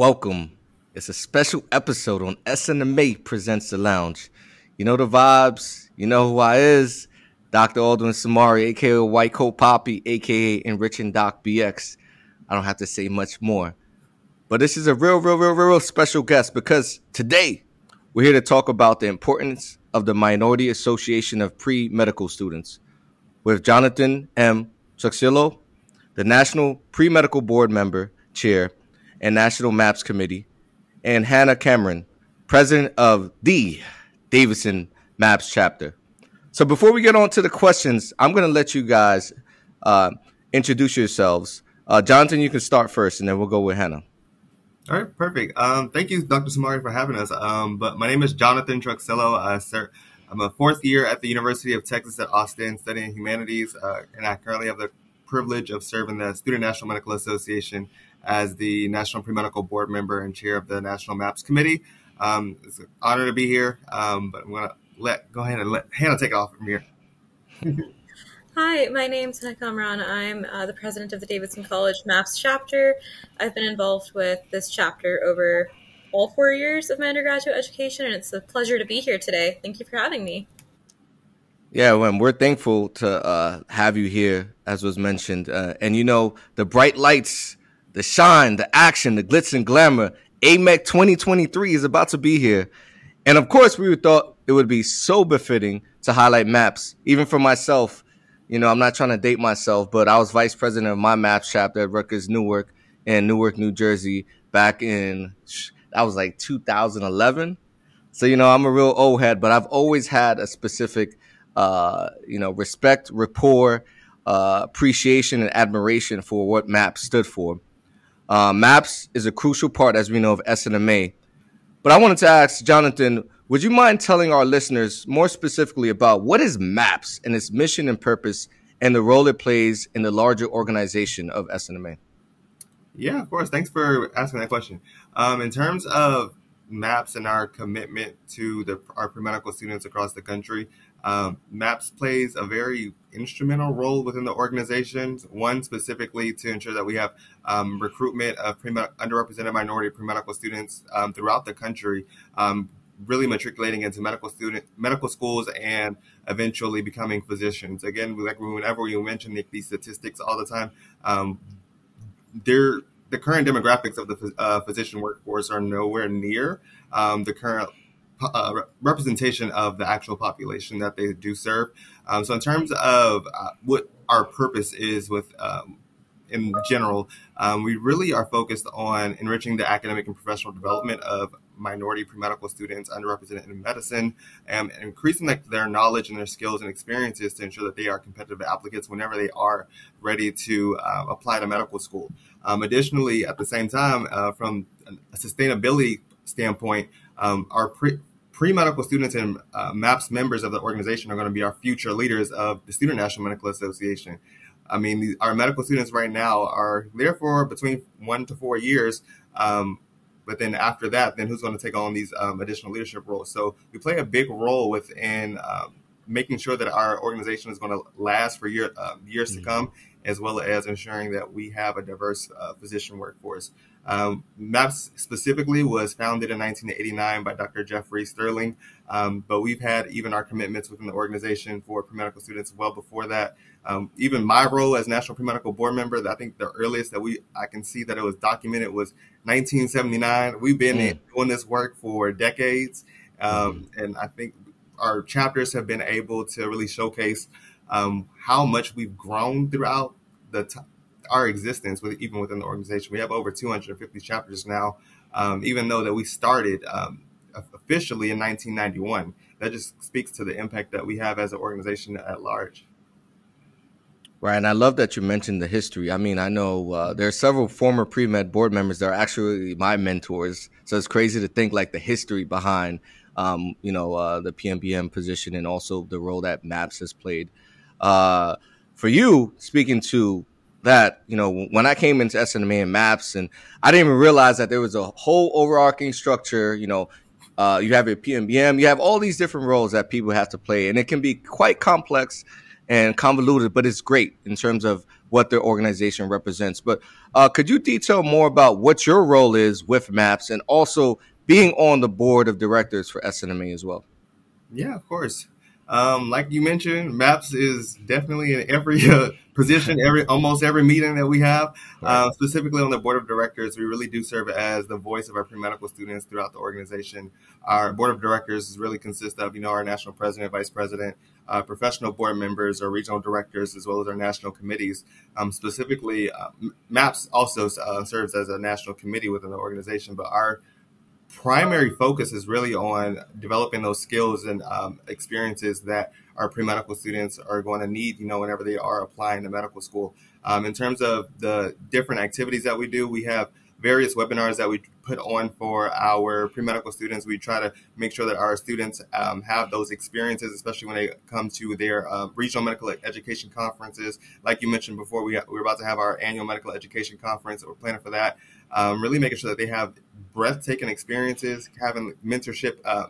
Welcome. It's a special episode on SNMA Presents the Lounge. You know the vibes. You know who I is. Dr. Aldwin Samari, aka White Coat Poppy, aka Enriching Doc BX. I don't have to say much more. But this is a real, real, real, real special guest because today we're here to talk about the importance of the Minority Association of Pre Medical Students with Jonathan M. Truxillo, the National Pre Medical Board Member, Chair, and National MAPS Committee, and Hana Karman, President of the Davidson MAPS Chapter. So before we get on to the questions, I'm going to let you guys uh, introduce yourselves. Uh, Jonathan, you can start first, and then we'll go with Hana. All right, perfect. Um, thank you, Dr. Samari, for having us. Um, but my name is Jonathan Truxillo. Uh, sir, I'm a fourth year at the University of Texas at Austin studying humanities, uh, and I currently have the privilege of serving the Student National Medical Association as the National Pre-Medical Board member and chair of the National MAPS Committee. Um, it's an honor to be here, um, but I'm going to let go ahead and let Hana take it off from here. Hi, my name's Hannah Kamran. I'm uh, the president of the Davidson College MAPS chapter. I've been involved with this chapter over all four years of my undergraduate education, and it's a pleasure to be here today. Thank you for having me. Yeah, well, we're thankful to uh, have you here, as was mentioned. Uh, and you know, the bright lights, the shine, the action, the glitz and glamour, AMEC 2023 is about to be here. And of course, we thought it would be so befitting to highlight maps, even for myself. You know, I'm not trying to date myself, but I was vice president of my maps chapter at Rutgers Newark in Newark, New Jersey, back in that was like 2011. So you know, I'm a real old head, but I've always had a specific, uh, you know, respect, rapport, uh, appreciation, and admiration for what MAPS stood for. Uh, MAPS is a crucial part, as we know, of SNMA. But I wanted to ask Jonathan, would you mind telling our listeners more specifically about what is MAPS and its mission and purpose and the role it plays in the larger organization of SNMA? Yeah, of course. Thanks for asking that question. Um, in terms of MAPS and our commitment to the, our pre-medical students across the country, um, MAPS plays a very instrumental role within the organizations. One specifically to ensure that we have um, recruitment of underrepresented minority pre-medical students um, throughout the country, um, really matriculating into medical student medical schools and eventually becoming physicians. Again, like whenever we mention the, these statistics all the time, um, they're the current demographics of the uh, physician workforce are nowhere near um, the current uh, representation of the actual population that they do serve. Um, so, in terms of uh, what our purpose is with um, in general, um, we really are focused on enriching the academic and professional development of minority pre-medical students underrepresented in medicine and increasing their knowledge and their skills and experiences to ensure that they are competitive applicants whenever they are ready to uh, apply to medical school. Um, additionally, at the same time, uh, from a sustainability standpoint, um, our pre- pre-medical students and uh, MAPS members of the organization are going to be our future leaders of the Student National Medical Association. I mean, our medical students right now are there for between one to four years. Um, but then after that, then who's going to take on these um, additional leadership roles? So we play a big role within um, making sure that our organization is going to last for year, uh, years mm-hmm. to come, as well as ensuring that we have a diverse uh, physician workforce. Um, MAPS specifically was founded in 1989 by Dr. Jeffrey Sterling, um, but we've had even our commitments within the organization for pre-medical students well before that. Um, even my role as National Pre-Medical Board member, I think the earliest that we I can see that it was documented was 1979. We've been mm. doing this work for decades, um, mm. and I think our chapters have been able to really showcase um, how much we've grown throughout the t- our existence, with, even within the organization. We have over 250 chapters now, um, even though that we started um, officially in 1991. That just speaks to the impact that we have as an organization at large. Right, and I love that you mentioned the history. I mean, I know uh, there are several former pre med board members that are actually my mentors, so it's crazy to think like the history behind, um, you know, uh, the PMBM position and also the role that MAPS has played. Uh, for you, speaking to that, you know, when I came into SNMA and MAPS, and I didn't even realize that there was a whole overarching structure. You know, uh, you have your PMBM, you have all these different roles that people have to play, and it can be quite complex and convoluted, but it's great in terms of what their organization represents. But uh, could you detail more about what your role is with MAPS and also being on the board of directors for SNMA as well? Yeah, of course. Um, like you mentioned, MAPS is definitely in every uh, position, every almost every meeting that we have. Uh, specifically on the board of directors, we really do serve as the voice of our pre-medical students throughout the organization. Our board of directors really consists of, you know, our national president, vice president, uh, professional board members, or regional directors, as well as our national committees. Um, specifically, uh, MAPS also uh, serves as a national committee within the organization, but our primary focus is really on developing those skills and um, experiences that our pre-medical students are going to need, you know, whenever they are applying to medical school. Um, in terms of the different activities that we do, we have various webinars that we put on for our pre-medical students. We try to make sure that our students um, have those experiences, especially when they come to their uh, regional medical education conferences. Like you mentioned before, we, we're about to have our annual medical education conference. We're planning for that. Um, really making sure that they have breathtaking experiences, having mentorship, uh,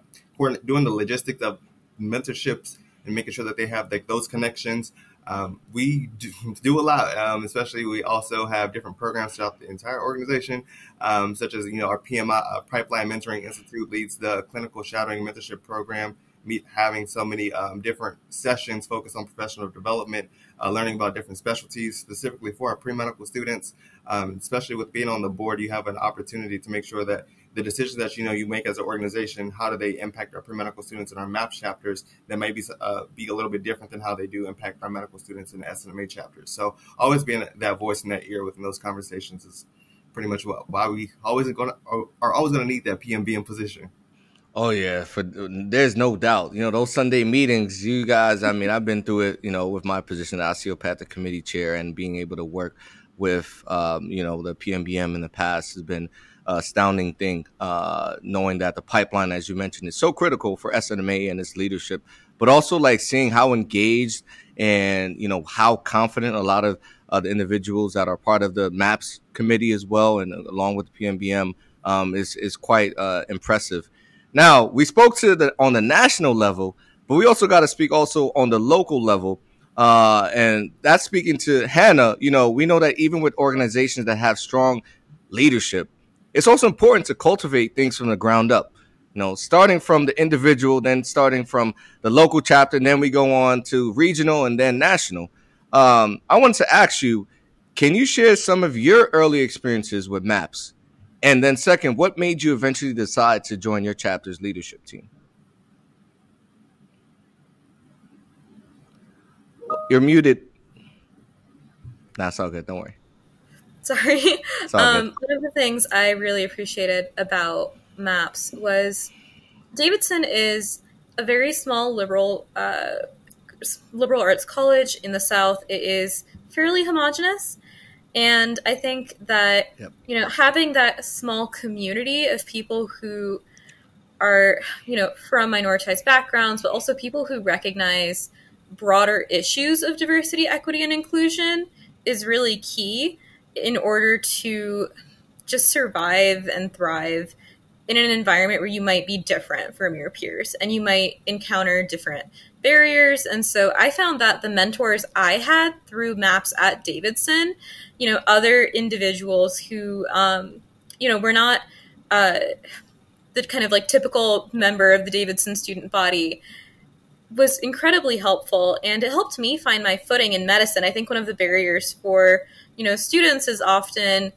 doing the logistics of mentorships and making sure that they have like those connections. Um, we do, do, a lot, um, especially we also have different programs throughout the entire organization, um, such as you know our PMI uh, Pipeline Mentoring Institute leads the clinical shadowing mentorship program meet, having so many um, different sessions focused on professional development, uh, learning about different specialties specifically for our pre-medical students. Um, especially with being on the board, you have an opportunity to make sure that the decisions that you know you make as an organization, how do they impact our pre-medical students in our MAP chapters that may be, uh, be a little bit different than how they do impact our medical students in SNMA chapters. So always being that voice in that ear within those conversations is pretty much why we always to are always going to need that PMBM position. Oh yeah, for there's no doubt. You know those Sunday meetings, you guys. I mean, I've been through it. You know, with my position as osteopathic committee chair and being able to work with, um, you know, the PMBM in the past has been an astounding thing. Uh, knowing that the pipeline, as you mentioned, is so critical for SNMA and its leadership, but also like seeing how engaged and you know how confident a lot of uh, the individuals that are part of the MAPS committee as well, and uh, along with the PMBM, um, is is quite uh, impressive. Now we spoke to the on the national level, but we also got to speak also on the local level. Uh, and that's speaking to Hannah. You know, we know that even with organizations that have strong leadership, it's also important to cultivate things from the ground up. You know, starting from the individual, then starting from the local chapter, and then we go on to regional and then national. Um, I wanted to ask you, can you share some of your early experiences with MAPS? And then, second, what made you eventually decide to join your chapter's leadership team? You're muted. That's all good. Don't worry. Sorry. Um, one of the things I really appreciated about MAPS was Davidson is a very small liberal uh, liberal arts college in the South. It is fairly homogenous, and I think that, yep. you know, having that small community of people who are, you know, from minoritized backgrounds, but also people who recognize broader issues of diversity, equity, and inclusion is really key in order to just survive and thrive in an environment where you might be different from your peers and you might encounter different barriers. And so I found that the mentors I had through MAPS at Davidson, you know, other individuals who, um, you know, were not uh, the kind of like typical member of the Davidson student body was incredibly helpful and it helped me find my footing in medicine. I think one of the barriers for, you know, students is often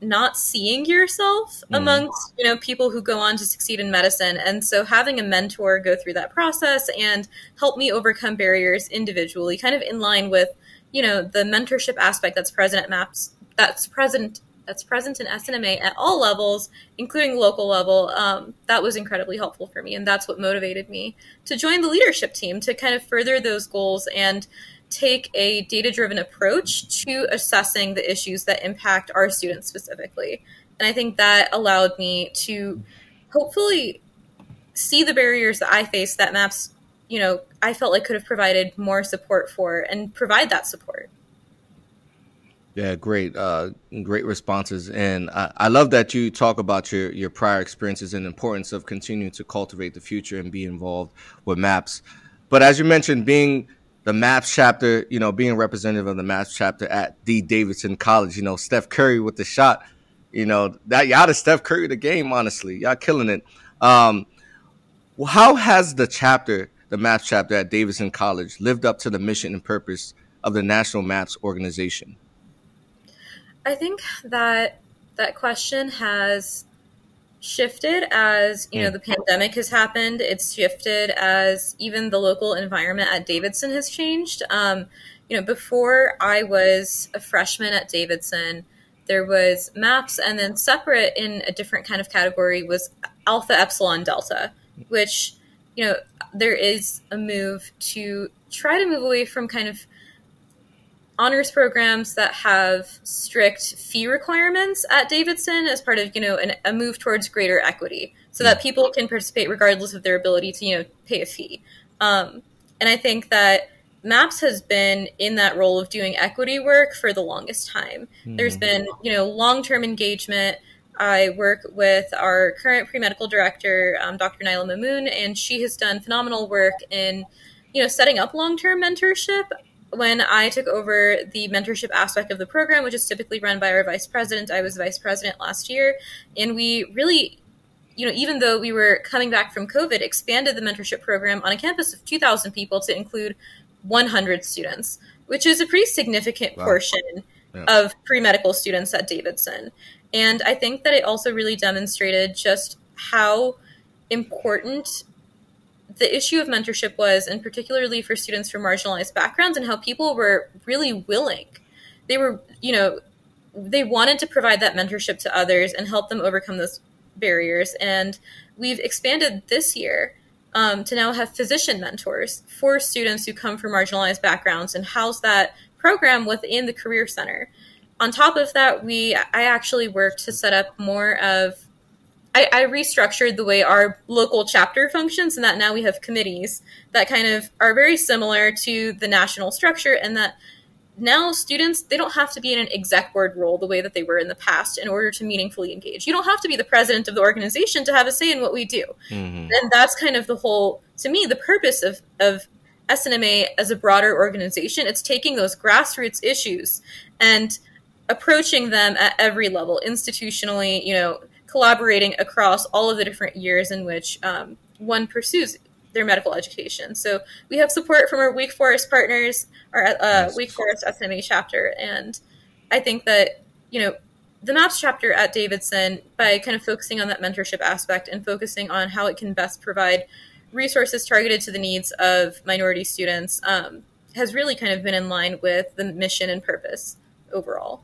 not seeing yourself mm. amongst you know people who go on to succeed in medicine and so having a mentor go through that process and help me overcome barriers individually kind of in line with you know the mentorship aspect that's present at maps that's present that's present in snma at all levels including local level um, that was incredibly helpful for me and that's what motivated me to join the leadership team to kind of further those goals and take a data driven approach to assessing the issues that impact our students specifically. And I think that allowed me to hopefully see the barriers that I faced that maps, you know, I felt like could have provided more support for and provide that support. Yeah, great, uh, great responses, and I, I, love that you talk about your your prior experiences and importance of continuing to cultivate the future and be involved with maps. But as you mentioned, being the MAPS chapter, you know, being representative of the MAPS chapter at D Davidson College, you know, Steph Curry with the shot, you know, that y'all the Steph Curry the game, honestly. Y'all killing it. Um, how has the chapter, the MAPS chapter at Davidson College, lived up to the mission and purpose of the National MAPS organization? I think that that question has shifted as you know the pandemic has happened. It's shifted as even the local environment at davidson has changed. Um, you know before i was a freshman at davidson there was maps and then separate in a different kind of category was alpha epsilon delta which you know there is a move to try to move away from kind of honors programs that have strict fee requirements at Davidson as part of you know an, a move towards greater equity, so that people can participate regardless of their ability to you know pay a fee. Um, and I think that Maps has been in that role of doing equity work for the longest time. Mm-hmm. There's been you know long term engagement. I work with our current pre medical director, um, Dr. Nyla Mamoon, and she has done phenomenal work in you know setting up long term mentorship when I took over the mentorship aspect of the program, which is typically run by our vice president, I was vice president last year, and we really, you know, even though we were coming back from COVID, expanded the mentorship program on a campus of 2,000 people to include 100 students, which is a pretty significant wow. portion yeah. of pre medical students at Davidson. And I think that it also really demonstrated just how important the issue of mentorship was, and particularly for students from marginalized backgrounds, and how people were really willing. They were, you know, they wanted to provide that mentorship to others and help them overcome those barriers. And we've expanded this year um, to now have physician mentors for students who come from marginalized backgrounds and house that program within the Career Center. On top of that, we I actually worked to set up more of I, I, restructured the way our local chapter functions and that now we have committees that kind of are very similar to the national structure and that now students they don't have to be in an exec board role the way that they were in the past in order to meaningfully engage you don't have to be the president of the organization to have a say in what we do mm-hmm. and that's kind of the whole to me the purpose of of snma as a broader organization it's taking those grassroots issues and approaching them at every level institutionally you know collaborating across all of the different years in which um, one pursues their medical education. So we have support from our Wake Forest partners, our uh, nice. Wake Forest SMA chapter, and I think that you know the MAPS chapter at Davidson, by kind of focusing on that mentorship aspect and focusing on how it can best provide resources targeted to the needs of minority students, um, has really kind of been in line with the mission and purpose overall.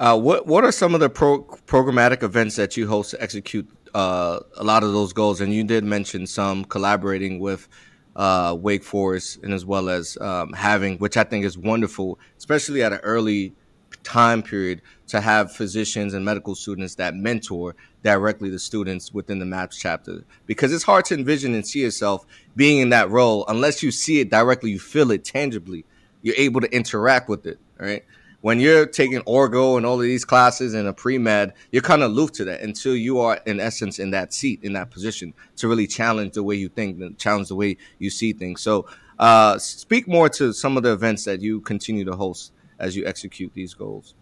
Uh, what what are some of the pro- programmatic events that you host to execute uh, a lot of those goals? And you did mention some collaborating with uh, Wake Forest and as well as um, having, which I think is wonderful, especially at an early time period, to have physicians and medical students that mentor directly the students within the MAPS chapter. Because it's hard to envision and see yourself being in that role unless you see it directly, you feel it tangibly, you're able to interact with it, right? When you're taking orgo and all of these classes in a pre-med, you're kind of aloof to that until you are in essence in that seat, in that position to really challenge the way you think, challenge the way you see things. So uh, speak more to some of the events that you continue to host as you execute these goals.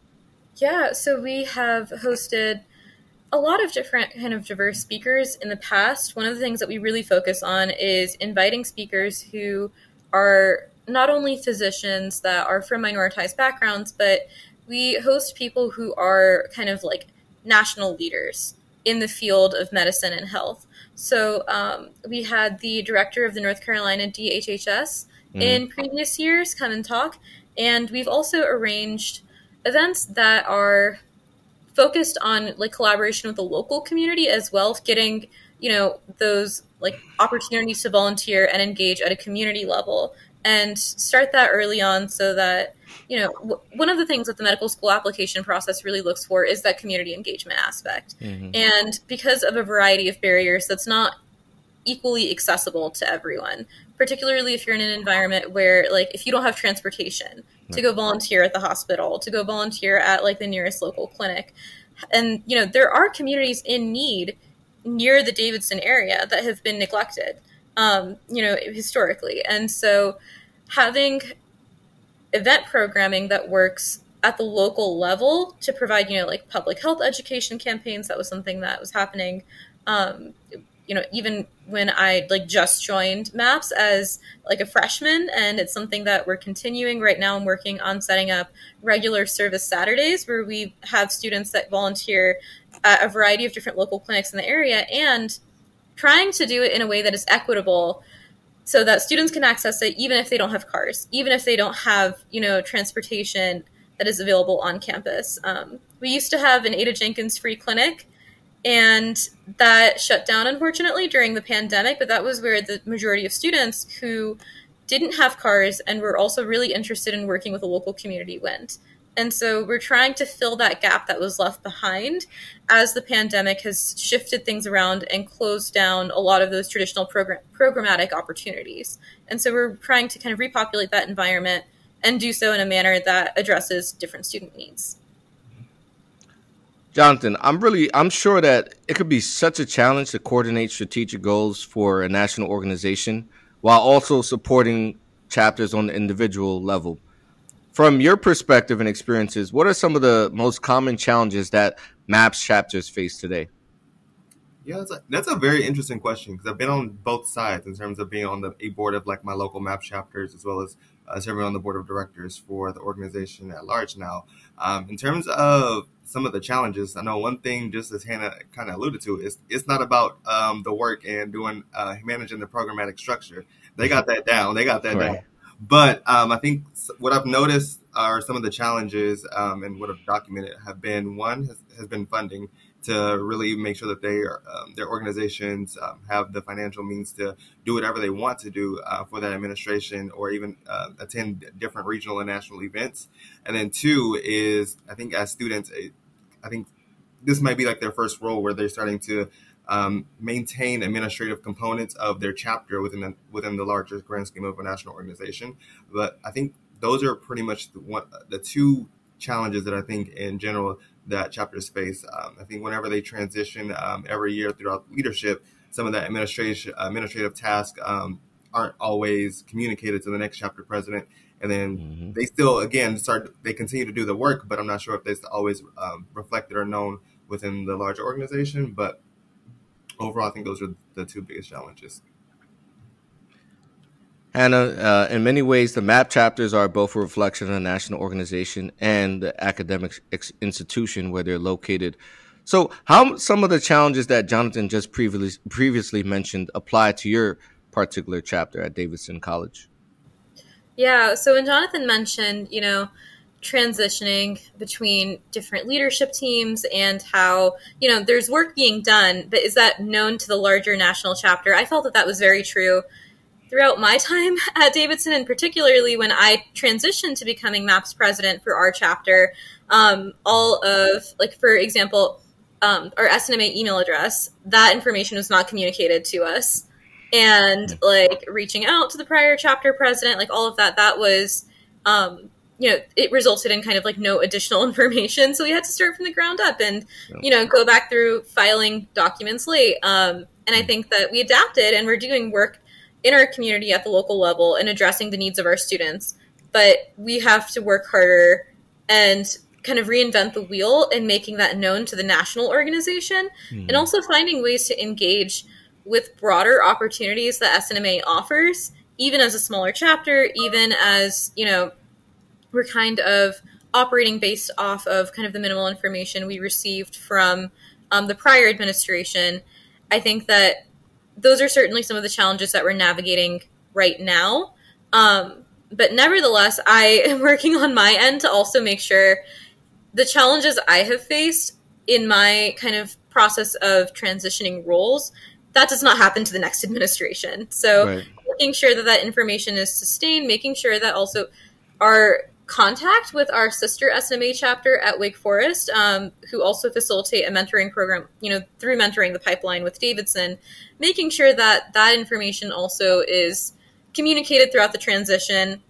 Yeah, so we have hosted a lot of different kind of diverse speakers in the past. One of the things that we really focus on is inviting speakers who are not only physicians that are from minoritized backgrounds, but we host people who are kind of like national leaders in the field of medicine and health. So um, we had the director of the North Carolina DHHS mm-hmm. in previous years come and talk, and we've also arranged events that are focused on like collaboration with the local community as well, getting you know those like opportunities to volunteer and engage at a community level and start that early on so that you know w- one of the things that the medical school application process really looks for is that community engagement aspect. Mm-hmm. and because of a variety of barriers that's not equally accessible to everyone particularly if you're in an environment where like if you don't have transportation to go volunteer at the hospital to go volunteer at like the nearest local clinic. And you know there are communities in need near the davidson area that have been neglected um, you know, historically. And so having event programming that works at the local level to provide, you know, like public health education campaigns, that was something that was happening. Um, you know, even when I like just joined MAPS as like a freshman, and it's something that we're continuing right now. I'm working on setting up regular service Saturdays where we have students that volunteer a variety of different local clinics in the area and trying to do it in a way that is equitable so that students can access it even if they don't have cars, even if they don't have, you know, transportation that is available on campus. Um, we used to have an Ada Jenkins free clinic and that shut down unfortunately during the pandemic but that was where the majority of students who didn't have cars and were also really interested in working with a local community went and so we're trying to fill that gap that was left behind as the pandemic has shifted things around and closed down a lot of those traditional program- programmatic opportunities and so we're trying to kind of repopulate that environment and do so in a manner that addresses different student needs Jonathan, I'm really I'm sure that it could be such a challenge to coordinate strategic goals for a national organization while also supporting chapters on the individual level. From your perspective and experiences, what are some of the most common challenges that MAPS chapters face today? Yeah, that's a, that's a very interesting question because I've been on both sides in terms of being on the a board of like my local MAPS chapters as well as uh, serving on the board of directors for the organization at large now. Um, in terms of some of the challenges. I know one thing, just as Hana kind of alluded to, is it's not about um, the work and doing uh, managing the programmatic structure. They got that down. They got that right. down. But um, I think what I've noticed are some of the challenges um, and what I've documented have been one has, has been funding to really make sure that they are, um, their organizations um, have the financial means to do whatever they want to do uh, for that administration or even uh, attend different regional and national events. And then two is I think as students, I think this might be like their first role where they're starting to um, maintain administrative components of their chapter within the, within the larger grand scheme of a national organization. But I think those are pretty much the, one, the two challenges that I think in general that chapters face. Um, I think whenever they transition um, every year throughout leadership, some of that administration administrative tasks um, aren't always communicated to the next chapter president, and then mm-hmm. they still again start they continue to do the work, but I'm not sure if they always um, reflected or known within the larger organization. But overall, I think those are the two biggest challenges. Hana, uh, in many ways, the MAP chapters are both a reflection of the national organization and the academic ex- institution where they're located. So, how some of the challenges that Jonathan just previously previously mentioned apply to your particular chapter at Davidson College? Yeah. So, when Jonathan mentioned, you know, transitioning between different leadership teams and how you know there's work being done but is that known to the larger national chapter i felt that that was very true throughout my time at Davidson, and particularly when I transitioned to becoming MAPS president for our chapter, um, all of, like, for example, um, our SNMA email address, that information was not communicated to us. And, hmm. like, reaching out to the prior chapter president, like, all of that, that was, um, you know, it resulted in kind of like no additional information. So we had to start from the ground up and, you know, go back through filing documents late. Um, and I hmm. think that we adapted and we're doing work in our community at the local level and addressing the needs of our students. But we have to work harder and kind of reinvent the wheel and making that known to the national organization mm. and also finding ways to engage with broader opportunities that SNMA offers, even as a smaller chapter, even as, you know, we're kind of operating based off of kind of the minimal information we received from um, the prior administration. I think that those are certainly some of the challenges that we're navigating right now. Um, but nevertheless, I am working on my end to also make sure the challenges I have faced in my kind of process of transitioning roles that does not happen to the next administration. So right. making sure that that information is sustained, making sure that also our contact with our sister SMA chapter at Wake Forest, um, who also facilitate a mentoring program, you know, through mentoring the pipeline with Davidson, making sure that that information also is communicated throughout the transition.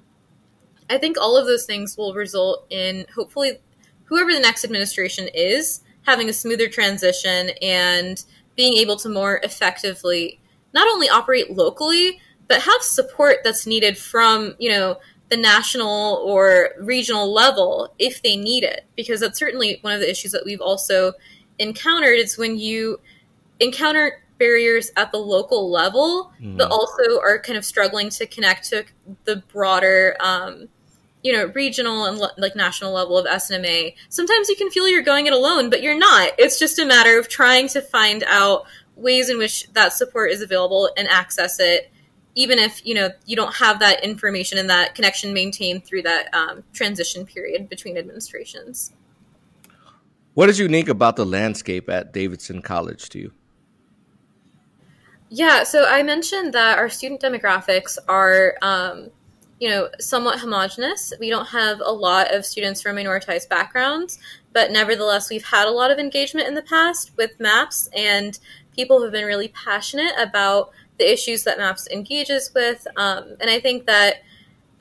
I think all of those things will result in hopefully whoever the next administration is having a smoother transition and being able to more effectively not only operate locally, but have support that's needed from, you know, the national or regional level if they need it. Because that's certainly one of the issues that we've also encountered is when you encounter barriers at the local level, mm. but also are kind of struggling to connect to the broader, um, you know, regional and like national level of SNMA. Sometimes you can feel you're going it alone, but you're not. It's just a matter of trying to find out ways in which that support is available and access it even if you know you don't have that information and that connection maintained through that um, transition period between administrations. What is unique about the landscape at davidson college to you? Yeah so i mentioned that our student demographics are um, you know somewhat homogenous we don't have a lot of students from minoritized backgrounds but nevertheless we've had a lot of engagement in the past with maps and people have been really passionate about the issues that MAPS engages with. Um, and I think that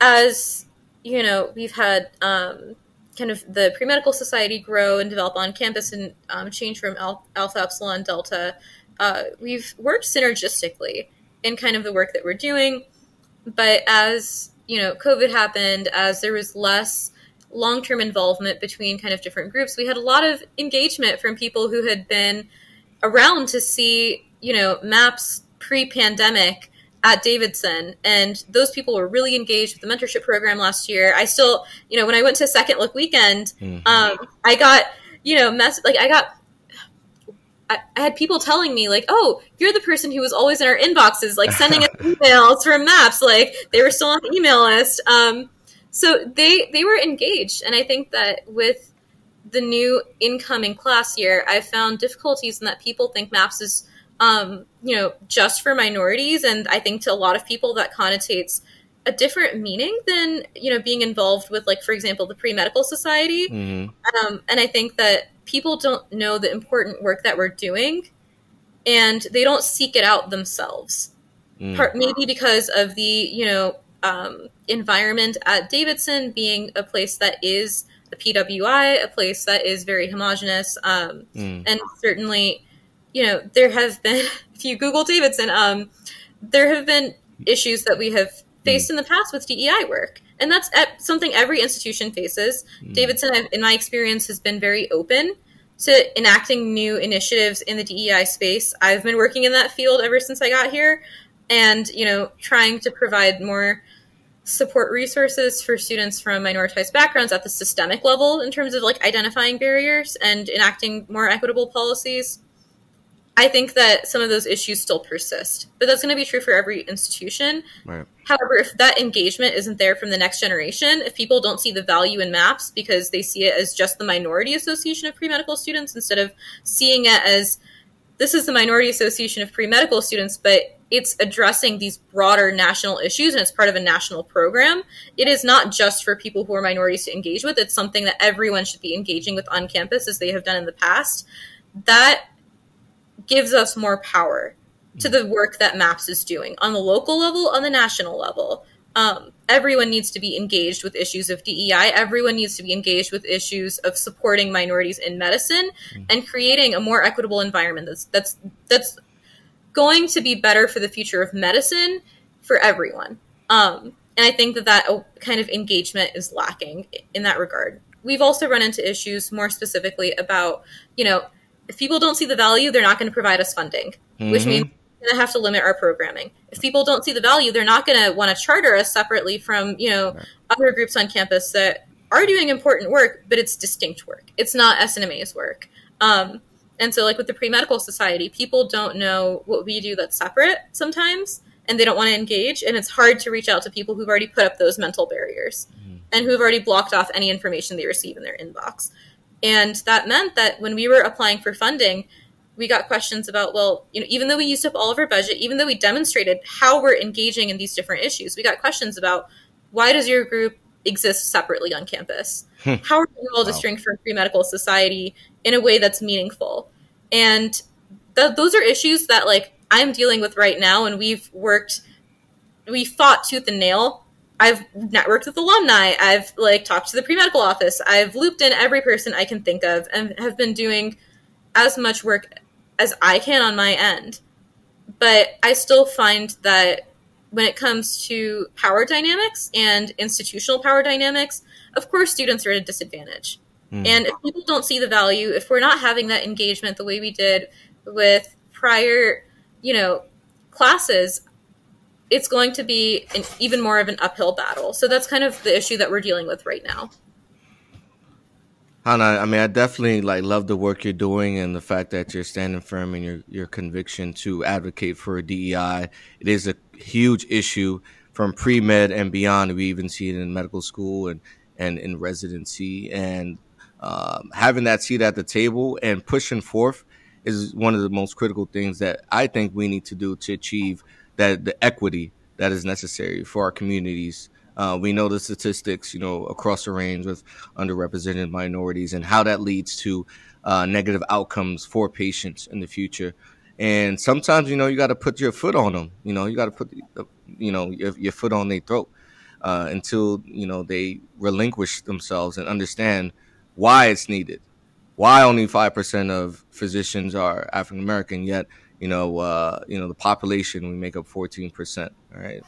as you know, we've had um, kind of the pre medical society grow and develop on campus and um, change from Al- Alpha Epsilon Delta. Uh, we've worked synergistically in kind of the work that we're doing. But as you know, COVID happened, as there was less long term involvement between kind of different groups, we had a lot of engagement from people who had been around to see, you know, maps pre-pandemic at Davidson, and those people were really engaged with the mentorship program last year. I still, you know, when I went to Second Look Weekend, mm-hmm. um, I got, you know, mess like I got. I, I had people telling me like, "Oh, you're the person who was always in our inboxes, like sending us emails from maps." Like they were still on the email list. Um, so they they were engaged, and I think that with the new incoming class year, I found difficulties in that people think maps is um, you know, just for minorities. And I think to a lot of people that connotates a different meaning than, you know, being involved with, like, for example, the pre medical society. Mm-hmm. Um, and I think that people don't know the important work that we're doing and they don't seek it out themselves. Mm. Part, maybe because of the, you know, um, environment at Davidson being a place that is a PWI, a place that is very homogenous, um, mm. and certainly you know, there have been, if you Google Davidson, um, there have been issues that we have faced mm. in the past with DEI work. And that's something every institution faces. Mm. Davidson, in my experience, has been very open to enacting new initiatives in the DEI space. I've been working in that field ever since I got here and, you know, trying to provide more support resources for students from minoritized backgrounds at the systemic level in terms of like identifying barriers and enacting more equitable policies. I think that some of those issues still persist, but that's going to be true for every institution. Right. However, if that engagement isn't there from the next generation, if people don't see the value in MAPS because they see it as just the minority association of pre medical students instead of seeing it as this is the minority association of pre medical students, but it's addressing these broader national issues and it's part of a national program. It is not just for people who are minorities to engage with, it's something that everyone should be engaging with on campus as they have done in the past. That gives us more power to the work that MAPS is doing on the local level, on the national level. Um, everyone needs to be engaged with issues of DEI. Everyone needs to be engaged with issues of supporting minorities in medicine mm-hmm. and creating a more equitable environment that's that's that's going to be better for the future of medicine for everyone. Um, and I think that that uh, kind of engagement is lacking in that regard. We've also run into issues more specifically about, you know, if people don't see the value, they're not going to provide us funding, mm-hmm. which means we're going to have to limit our programming. If people don't see the value, they're not going to want to charter us separately from, you know, right. other groups on campus that are doing important work, but it's distinct work. It's not SNMA's work. Um, and so, like with the pre medical society, people don't know what we do that's separate sometimes, and they don't want to engage. And it's hard to reach out to people who've already put up those mental barriers mm-hmm. and who've already blocked off any information they receive in their inbox. And that meant that when we were applying for funding, we got questions about, well, you know, even though we used up all of our budget, even though we demonstrated how we're engaging in these different issues, we got questions about why does your group exist separately on campus? Hmm. how are you all to wow. string for pre medical society in a way that's meaningful? And th- those are issues that like I'm dealing with right now, and we've worked, we fought tooth and nail I've networked with alumni. I've like talked to the pre medical office. I've looped in every person I can think of and have been doing as much work as I can on my end. but I still find that when it comes to power dynamics and institutional power dynamics, of course, students are at a disadvantage. Mm. And if people don't see the value, if we're not having that engagement the way we did with prior, you know, classes, it's going to be an, even more of an uphill battle. So that's kind of the issue that we're dealing with right now. Hana, I mean, I definitely like love the work you're doing and the fact that you're standing firm in your your conviction to advocate for a DEI. It is a huge issue from pre med and beyond. We even see it in medical school and and in residency. And um, having that seat at the table and pushing forth is one of the most critical things that I think we need to do to achieve that the equity that is necessary for our communities. Uh, we know the statistics, you know, across the range with underrepresented minorities and how that leads to uh, negative outcomes for patients in the future. And sometimes, you know, you got to put your foot on them. You know, you got to put, you know, your, your foot on their throat uh, until you know they relinquish themselves and understand why it's needed. Why only five percent of physicians are African American, yet you know, uh, you know, the population we make up fourteen percent. Right?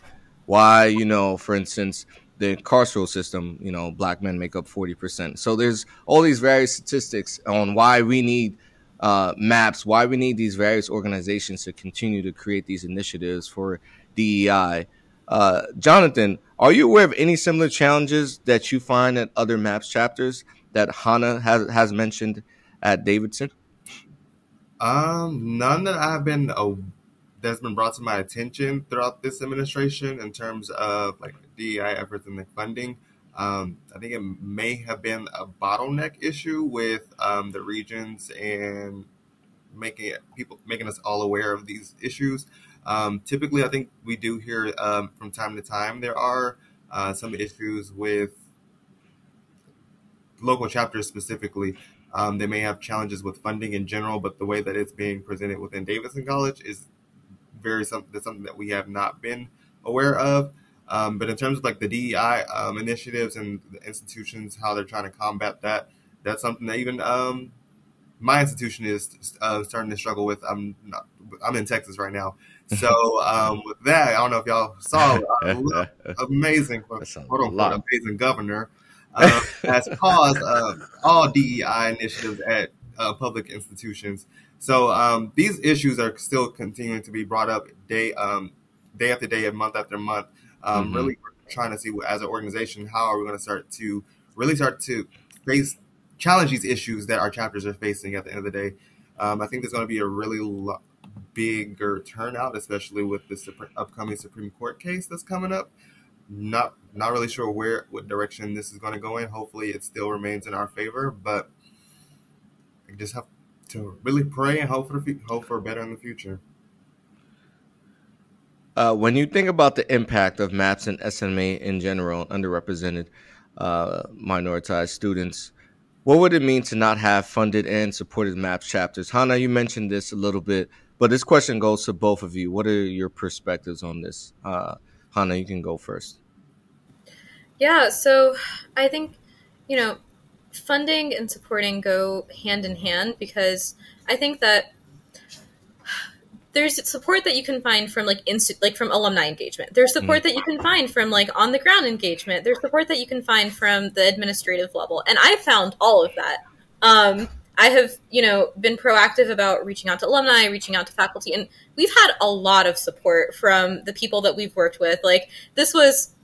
Why, you know, for instance, the carceral system, you know, black men make up forty percent. So there's all these various statistics on why we need uh, maps, why we need these various organizations to continue to create these initiatives for DEI. Uh, Jonathan, are you aware of any similar challenges that you find at other MAPS chapters that Hana has has mentioned at Davidson? Um, none that I've been uh, that's been brought to my attention throughout this administration in terms of like DEI efforts and the funding. Um, I think it may have been a bottleneck issue with um, the regions and making it, people making us all aware of these issues. Um, typically, I think we do hear um, from time to time there are uh, some issues with local chapters specifically. Um, they may have challenges with funding in general, but the way that it's being presented within Davidson College is very something, something that we have not been aware of. Um, but in terms of like the DEI um, initiatives and the institutions, how they're trying to combat that, that's something that even um, my institution is uh, starting to struggle with. I'm not, I'm in Texas right now, so um, with that, I don't know if y'all saw uh, amazing, quote unquote, amazing governor uh, has paused uh, all DEI initiatives at uh, public institutions. So um, these issues are still continuing to be brought up day um, day after day, and month after month. Um, mm-hmm. Really trying to see as an organization how are we going to start to really start to face challenge these issues that our chapters are facing at the end of the day. Um, I think there's going to be a really lo- bigger turnout, especially with the Supreme, upcoming Supreme Court case that's coming up. Not not really sure where what direction this is going to go in. Hopefully, it still remains in our favor, but I just have to really pray and hope for hope for better in the future. Uh, when you think about the impact of MAPS and SMA in general, underrepresented uh, minoritized students, what would it mean to not have funded and supported MAPS chapters? Hana, you mentioned this a little bit, but this question goes to both of you. What are your perspectives on this? Uh, Hana, you can go first. Yeah, so I think, you know, funding and supporting go hand in hand because I think that there's support that you can find from like inst- like from alumni engagement. There's support mm. that you can find from like on the ground engagement. There's support that you can find from the administrative level, and I found all of that. Um, I have you know been proactive about reaching out to alumni, reaching out to faculty, and we've had a lot of support from the people that we've worked with. Like this was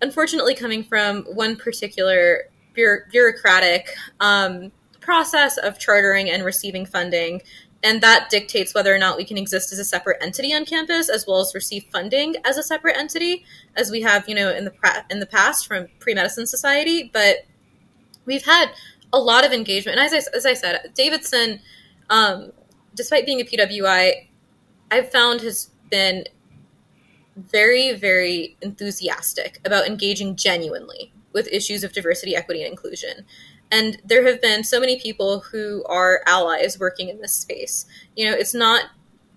unfortunately coming from one particular bureaucratic um, process of chartering and receiving funding and that dictates whether or not we can exist as a separate entity on campus as well as receive funding as a separate entity as we have you know in the in the past from pre-medicine society but we've had a lot of engagement and as I, as I said davidson um, despite being a pwi i've found has been very very enthusiastic about engaging genuinely with issues of diversity equity and inclusion and there have been so many people who are allies working in this space. You know, it's not,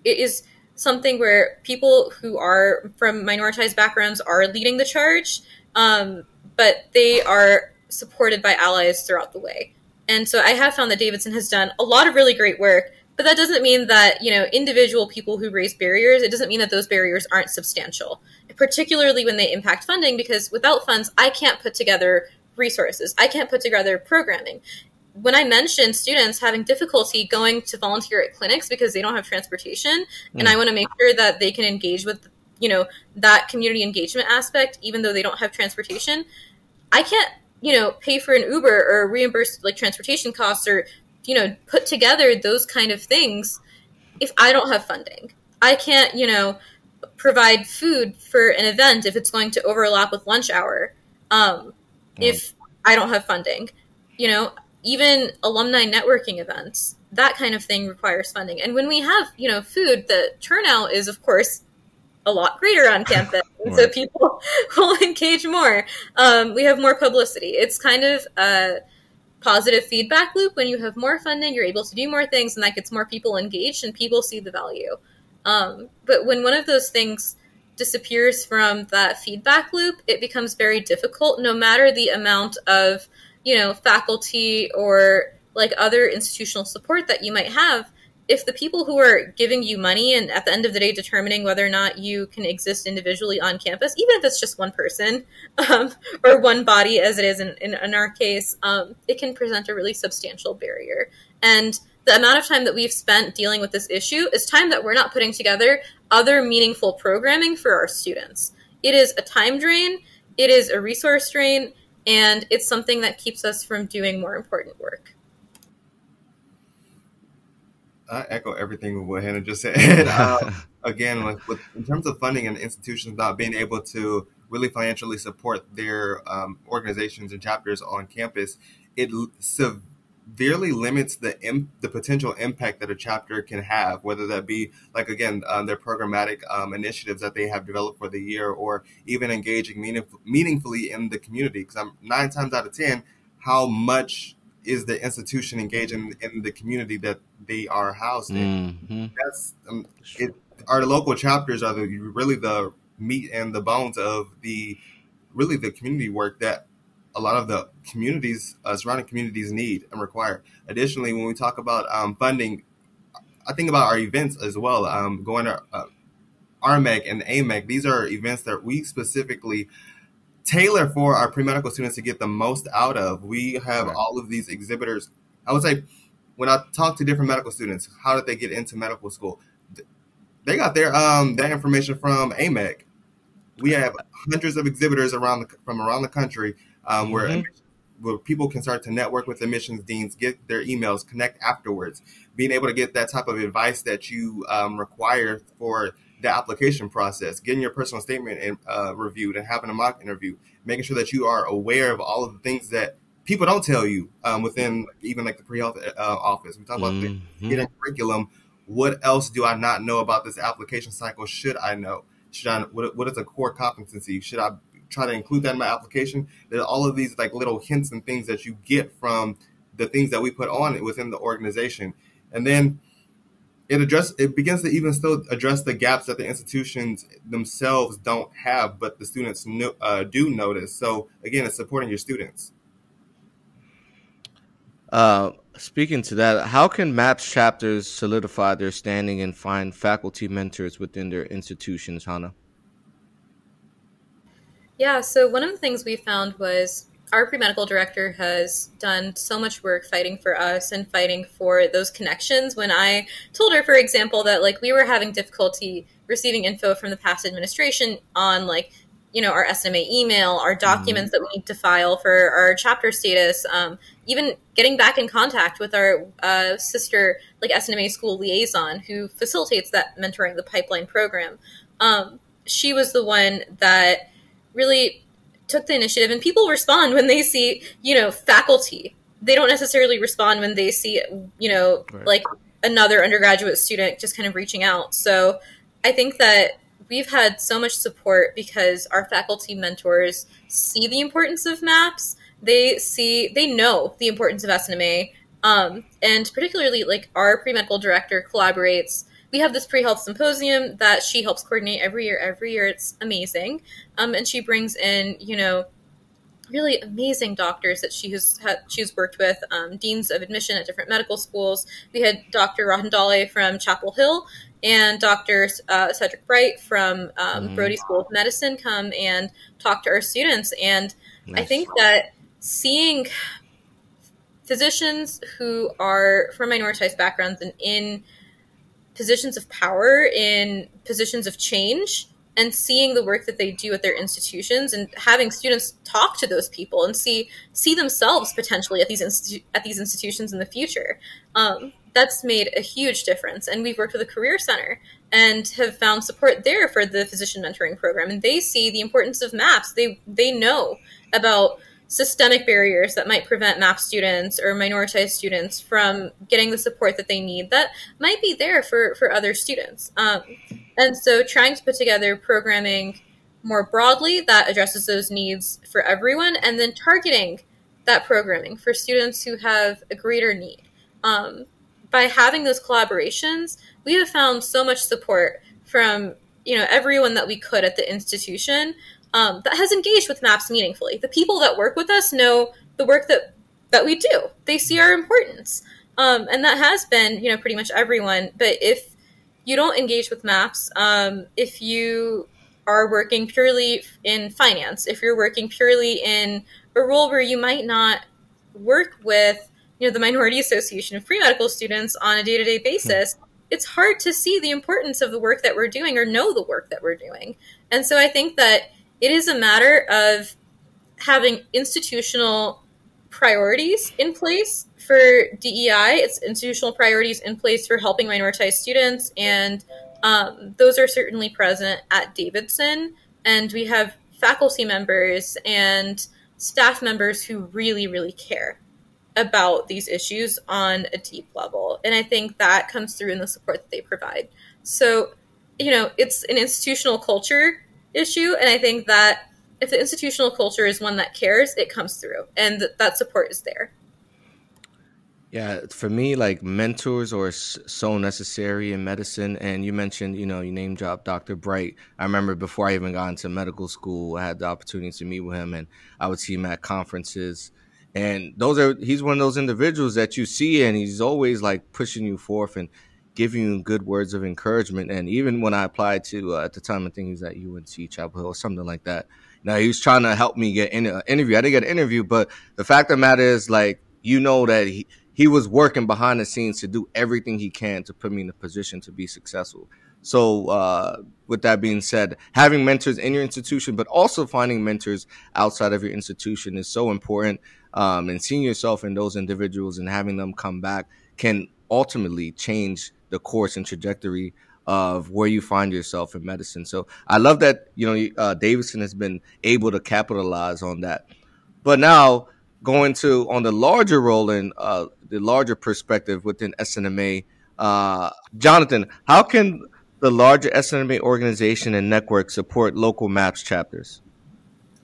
it is something where people who are from minoritized backgrounds are leading the charge, um, but they are supported by allies throughout the way. And so I have found that Davidson has done a lot of really great work but that doesn't mean that you know individual people who raise barriers it doesn't mean that those barriers aren't substantial particularly when they impact funding because without funds i can't put together resources i can't put together programming when i mentioned students having difficulty going to volunteer at clinics because they don't have transportation mm. and i want to make sure that they can engage with you know that community engagement aspect even though they don't have transportation i can't you know pay for an uber or reimburse like transportation costs or you know put together those kind of things if i don't have funding. I can't you know provide food for an event if it's going to overlap with lunch hour um, if i don't have funding. You know even alumni networking events that kind of thing requires funding. And when we have you know food the turnout is of course a lot greater on campus right. so people will engage more. Um, we have more publicity. It's kind of a positive feedback loop. When you have more funding you're able to do more things and that gets more people engaged and people see the value. Um, but when one of those things disappears from that feedback loop it becomes very difficult no matter the amount of you know faculty or like other institutional support that you might have if the people who are giving you money and at the end of the day determining whether or not you can exist individually on campus, even if it's just one person um, or one body, as it is in, in, in our case, um, it can present a really substantial barrier. And the amount of time that we've spent dealing with this issue is time that we're not putting together other meaningful programming for our students. It is a time drain, it is a resource drain, and it's something that keeps us from doing more important work. I echo everything what Hana just said. uh, again, with, with, in terms of funding and institutions not being able to really financially support their um, organizations and chapters on campus, it severely limits the Im- the potential impact that a chapter can have, whether that be like again um, their programmatic um, initiatives that they have developed for the year, or even engaging meaningf- meaningfully in the community. Because I'm nine times out of ten, how much is the institution engaging in the community that they are housed in. Mm-hmm. That's um, it, our local chapters are the, really the meat and the bones of the really the community work that a lot of the communities uh, surrounding communities need and require. Additionally, when we talk about um, funding, I think about our events as well. Um, going to uh, RMEC and AMEC, these are events that we specifically tailor for our pre-medical students to get the most out of. We have right. all of these exhibitors. I would say when I talk to different medical students, how did they get into medical school? They got their um that information from AMEC. We have hundreds of exhibitors around the, from around the country um, where mm-hmm. where people can start to network with admissions deans, get their emails, connect afterwards. Being able to get that type of advice that you um, require for the application process, getting your personal statement and, uh, reviewed, and having a mock interview, making sure that you are aware of all of the things that people don't tell you um, within even like the pre-health uh, office. We talk about mm-hmm. getting curriculum. What else do I not know about this application cycle? Should I know? Should I? What, what is a core competency? Should I try to include that in my application? There are all of these like little hints and things that you get from the things that we put on within the organization, and then it address it begins to even still address the gaps that the institutions themselves don't have, but the students no, uh, do notice. So again, it's supporting your students. Uh, speaking to that, how can MAPS chapters solidify their standing and find faculty mentors within their institutions, Hana? Yeah, so one of the things we found was our pre-medical director has done so much work fighting for us and fighting for those connections when i told her for example that like we were having difficulty receiving info from the past administration on like you know our SNMA email our documents mm-hmm. that we need to file for our chapter status um, even getting back in contact with our uh, sister like SNMA school liaison who facilitates that mentoring the pipeline program um, she was the one that really took the initiative and people respond when they see you know faculty. They don't necessarily respond when they see you know right. like another undergraduate student just kind of reaching out. So i think that we've had so much support because our faculty mentors see the importance of maps. They see they know the importance of snma um, and particularly like our pre-medical director collaborates we have this pre-health symposium that she helps coordinate every year. Every year, it's amazing, um, and she brings in you know really amazing doctors that she has had, she's worked with, um, deans of admission at different medical schools. We had Dr. Rothendale from Chapel Hill and Dr. Uh, Cedric Bright from um, mm. Brody School of Medicine come and talk to our students. And nice. I think that seeing physicians who are from minoritized backgrounds and in positions of power, in positions of change, and seeing the work that they do at their institutions and having students talk to those people and see see themselves potentially at these institu- at these institutions in the future. Um, that's made a huge difference. And we've worked with a career center and have found support there for the physician mentoring program. And they see the importance of maps. They they know about systemic barriers that might prevent MAP students or minoritized students from getting the support that they need that might be there for, for other students. Um, and so trying to put together programming more broadly that addresses those needs for everyone and then targeting that programming for students who have a greater need. Um, by having those collaborations, we have found so much support from you know everyone that we could at the institution um, that has engaged with maps meaningfully. The people that work with us know the work that that we do. They see our importance, um, and that has been you know pretty much everyone. But if you don't engage with maps, um, if you are working purely in finance, if you're working purely in a role where you might not work with you know the Minority Association of Pre-Medical Students on a day to day basis. Mm-hmm. It's hard to see the importance of the work that we're doing or know the work that we're doing. And so I think that it is a matter of having institutional priorities in place for DEI. It's institutional priorities in place for helping minoritized students, and um, those are certainly present at Davidson. And we have faculty members and staff members who really, really care about these issues on a deep level. And I think that comes through in the support that they provide. So, you know, it's an institutional culture issue. And I think that if the institutional culture is one that cares, it comes through and th- that support is there. Yeah, for me, like mentors are so necessary in medicine. And you mentioned, you know, you name dropped Dr. Bright. I remember before I even got into medical school, I had the opportunity to meet with him and I would see him at conferences. And those are, he's one of those individuals that you see and he's always like pushing you forth and giving you good words of encouragement. And even when I applied to uh, at the time, I think he was at UNC Chapel Hill or something like that. Now he was trying to help me get in an uh, interview. I didn't get an interview, but the fact of the matter is, like, you know that he he was working behind the scenes to do everything he can to put me in a position to be successful. So, uh, with that being said, having mentors in your institution, but also finding mentors outside of your institution is so important. Um, and seeing yourself in those individuals and having them come back can ultimately change the course and trajectory of where you find yourself in medicine. So I love that you know uh, Davidson has been able to capitalize on that. But now going to on the larger role and uh, the larger perspective within SNMA, uh, Jonathan, how can the larger SNMA organization and network support local MAPS chapters?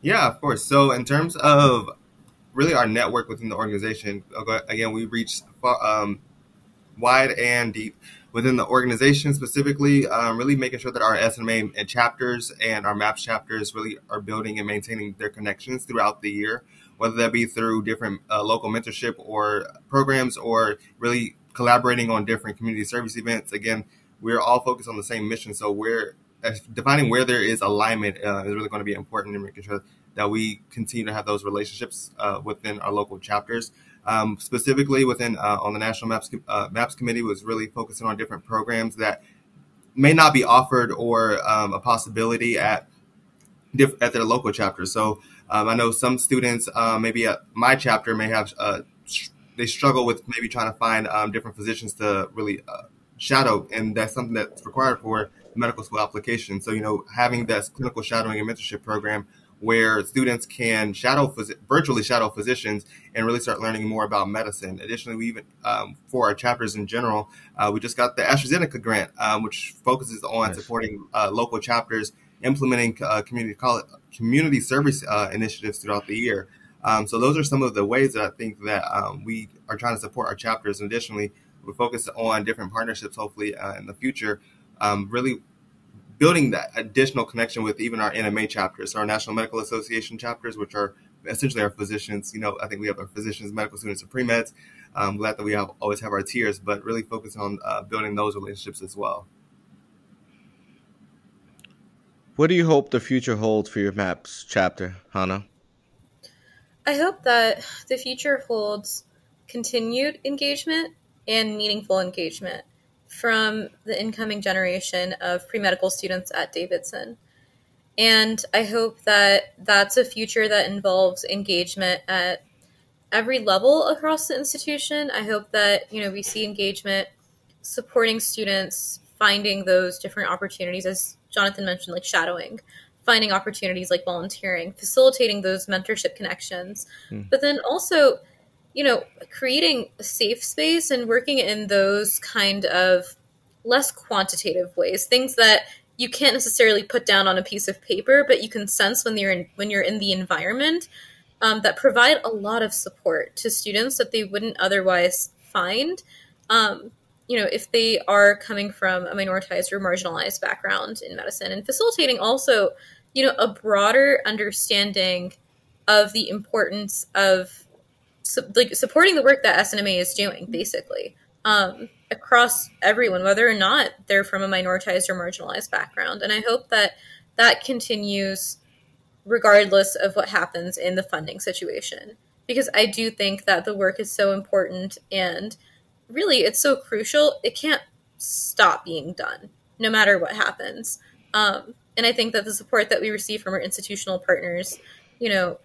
Yeah, of course. So in terms of really our network within the organization, again, we reach um, wide and deep within the organization specifically, um, really making sure that our SNMA and chapters and our MAPS chapters really are building and maintaining their connections throughout the year, whether that be through different uh, local mentorship or programs or really collaborating on different community service events. Again, we're all focused on the same mission. So we're defining where there is alignment uh, is really going to be important in making sure that we continue to have those relationships uh, within our local chapters um, specifically within uh, on the National Maps uh, Maps Committee was really focusing on different programs that may not be offered or um, a possibility at diff- at their local chapter. So um, I know some students, uh, maybe at my chapter, may have uh, they struggle with maybe trying to find um, different physicians to really uh, shadow, and that's something that's required for medical school application. So you know, having that clinical shadowing and mentorship program where students can shadow virtually shadow physicians and really start learning more about medicine. Additionally, we even um, for our chapters in general, uh, we just got the AstraZeneca grant, um, which focuses on nice. supporting uh, local chapters implementing uh, community college, community service uh, initiatives throughout the year. Um, so those are some of the ways that I think that um, we are trying to support our chapters. And additionally, we focus on different partnerships, hopefully uh, in the future, um, really building that additional connection with even our NMA chapters, our National Medical Association chapters, which are essentially our physicians. You know, I think we have our physicians, medical students, and pre meds. I'm glad that we have always have our tiers, but really focus on uh, building those relationships as well. What do you hope the future holds for your MAPS chapter, Hana? I hope that the future holds continued engagement and meaningful engagement from the incoming generation of pre medical students at Davidson. And I hope that that's a future that involves engagement at every level across the institution. I hope that, you know, we see engagement supporting students finding those different opportunities as Jonathan mentioned like shadowing, finding opportunities like volunteering, facilitating those mentorship connections. Mm. But then also you know, creating a safe space and working in those kind of less quantitative ways, things that you can't necessarily put down on a piece of paper, but you can sense when you're in when you're in the environment um, that provide a lot of support to students that they wouldn't otherwise find. Um, you know, if they are coming from a minoritized or marginalized background in medicine, and facilitating also, you know, a broader understanding of the importance of su- like supporting the work that SNMA is doing, basically, um, across everyone, whether or not they're from a minoritized or marginalized background. And I hope that that continues regardless of what happens in the funding situation, because I do think that the work is so important and really it's so crucial. It can't stop being done, no matter what happens. Um, and I think that the support that we receive from our institutional partners, you know,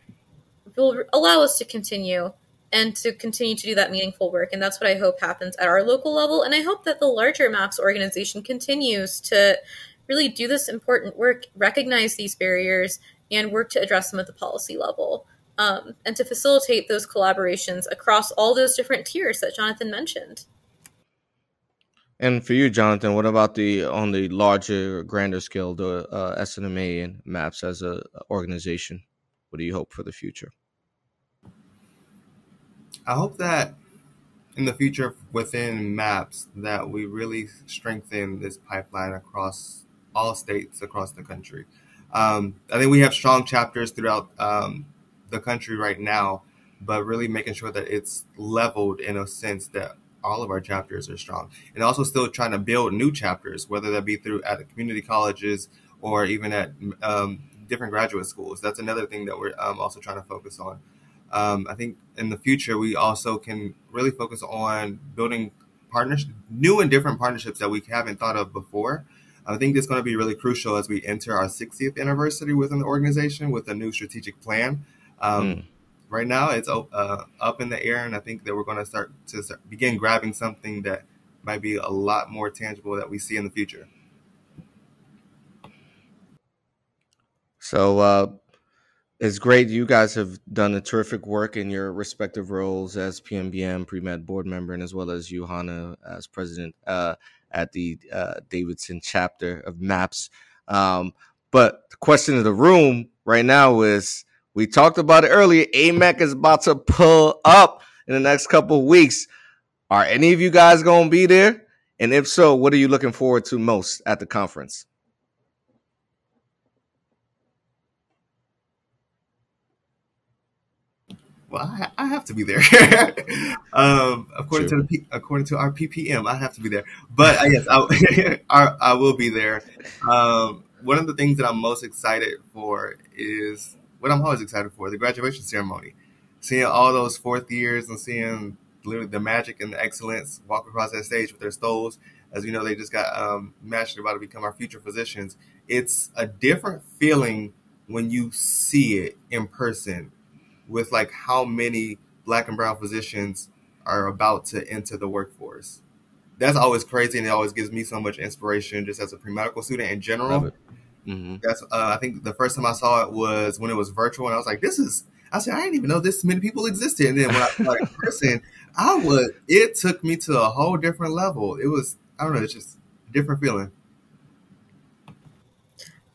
will allow us to continue and to continue to do that meaningful work. And that's what I hope happens at our local level. And I hope that the larger MAPS organization continues to really do this important work, recognize these barriers, and work to address them at the policy level. Um, and to facilitate those collaborations across all those different tiers that Jonathan mentioned. And for you, Jonathan, what about the on the larger, grander scale, the uh, SNMA and MAPS as a organization? What do you hope for the future? I hope that in the future within maps that we really strengthen this pipeline across all states across the country. Um, I think we have strong chapters throughout um, the country right now, but really making sure that it's leveled in a sense that all of our chapters are strong, and also still trying to build new chapters, whether that be through at community colleges or even at um, different graduate schools. That's another thing that we're um, also trying to focus on. Um, I think in the future we also can really focus on building partnerships, new and different partnerships that we haven't thought of before. I think it's going to be really crucial as we enter our 60th anniversary within the organization with a new strategic plan. Um, mm. Right now, it's uh, up in the air, and I think that we're going to start to start, begin grabbing something that might be a lot more tangible that we see in the future. So, uh, it's great. You guys have done a terrific work in your respective roles as PMBM, pre med board member, and as well as you, Hana, as president uh, at the uh, Davidson chapter of MAPS. Um, but the question of the room right now is we talked about it earlier. AMEC is about to pull up in the next couple of weeks. Are any of you guys going to be there? And if so, what are you looking forward to most at the conference? Well, I, I have to be there. um, according to the according to our PPM, I have to be there. But uh, yes, I, I, I, will be there. Um, one of the things that I'm most excited for is what I'm always excited for: the graduation ceremony. Seeing all those fourth years and seeing literally the magic and the excellence walk across that stage with their stoles. As you know, they just got um, matched about to become our future physicians. It's a different feeling when you see it in person with like how many black and brown physicians are about to enter the workforce. That's always crazy, and it always gives me so much inspiration just as a pre medical student in general. Mm-hmm. That's uh, I think the first time I saw it was when it was virtual, and I was like, "This is." I said, "I didn't even know this many people existed." And then when I saw it in person, I would. It took me to a whole different level. It was I don't know. It's just a different feeling.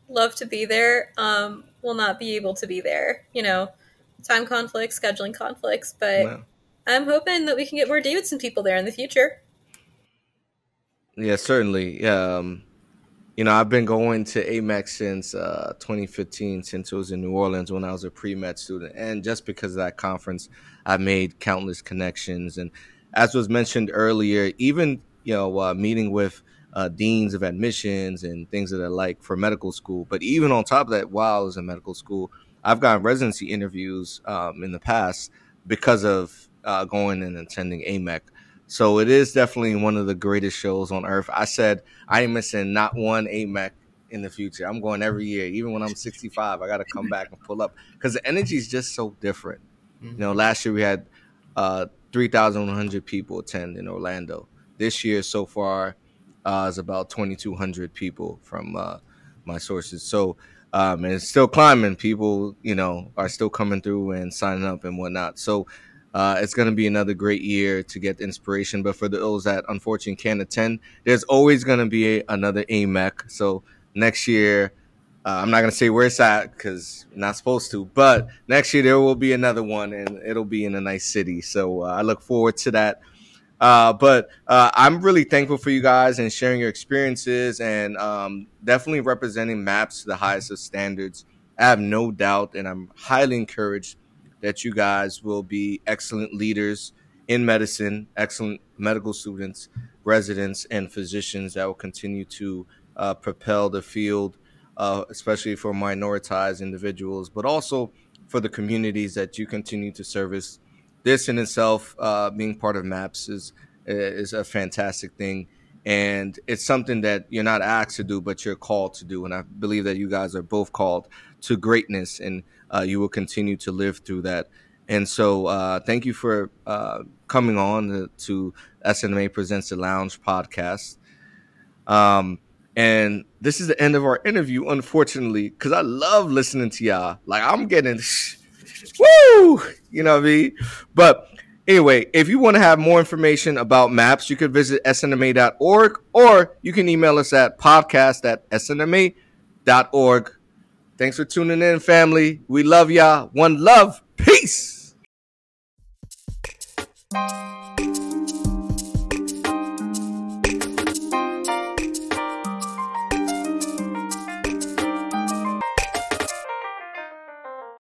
Love to be there. Um, will not be able to be there. You know, time conflicts, scheduling conflicts, but wow. I'm hoping that we can get more Davidson people there in the future. Yeah, certainly. Um, you know, I've been going to AMEC since uh, 2015, since it was in New Orleans when I was a pre med student. And just because of that conference, I've made countless connections. And as was mentioned earlier, even, you know, uh, meeting with uh, deans of admissions and things that that like for medical school. But even on top of that, while I was in medical school, I've gotten residency interviews um, in the past because of uh, going and attending AMEC. So it is definitely one of the greatest shows on earth. I said I ain't missing not one AMEC in the future. I'm going every year, even when I'm 65. I got to come back and pull up because the energy is just so different. Mm-hmm. You know, last year we had uh, 3,100 people attend in Orlando. This year so far uh, is about 2,200 people from uh, my sources. So um, and it's still climbing. People, you know, are still coming through and signing up and whatnot. So uh, it's going to be another great year to get inspiration. But for the those that unfortunately can't attend, there's always going to be a, another AMEC. So next year, uh, I'm not going to say where it's at because not supposed to, but next year there will be another one and it'll be in a nice city. So uh, I look forward to that. Uh, but uh, I'm really thankful for you guys and sharing your experiences and um, definitely representing MAPS to the highest of standards. I have no doubt, and I'm highly encouraged that you guys will be excellent leaders in medicine, excellent medical students, residents, and physicians that will continue to uh, propel the field, uh, especially for minoritized individuals, but also for the communities that you continue to service. This in itself, uh, being part of MAPS, is is a fantastic thing, and it's something that you're not asked to do, but you're called to do. And I believe that you guys are both called to greatness and uh, you will continue to live through that. And so, uh, thank you for uh, coming on to, to SNMA Presents the Lounge podcast. Um, and this is the end of our interview, unfortunately, because I love listening to y'all. Like, I'm getting, woo, you know what I mean? But anyway, if you want to have more information about maps, you could visit snma.org or you can email us at podcast at snma.org. Thanks for tuning in, family. We love y'all. One love. Peace.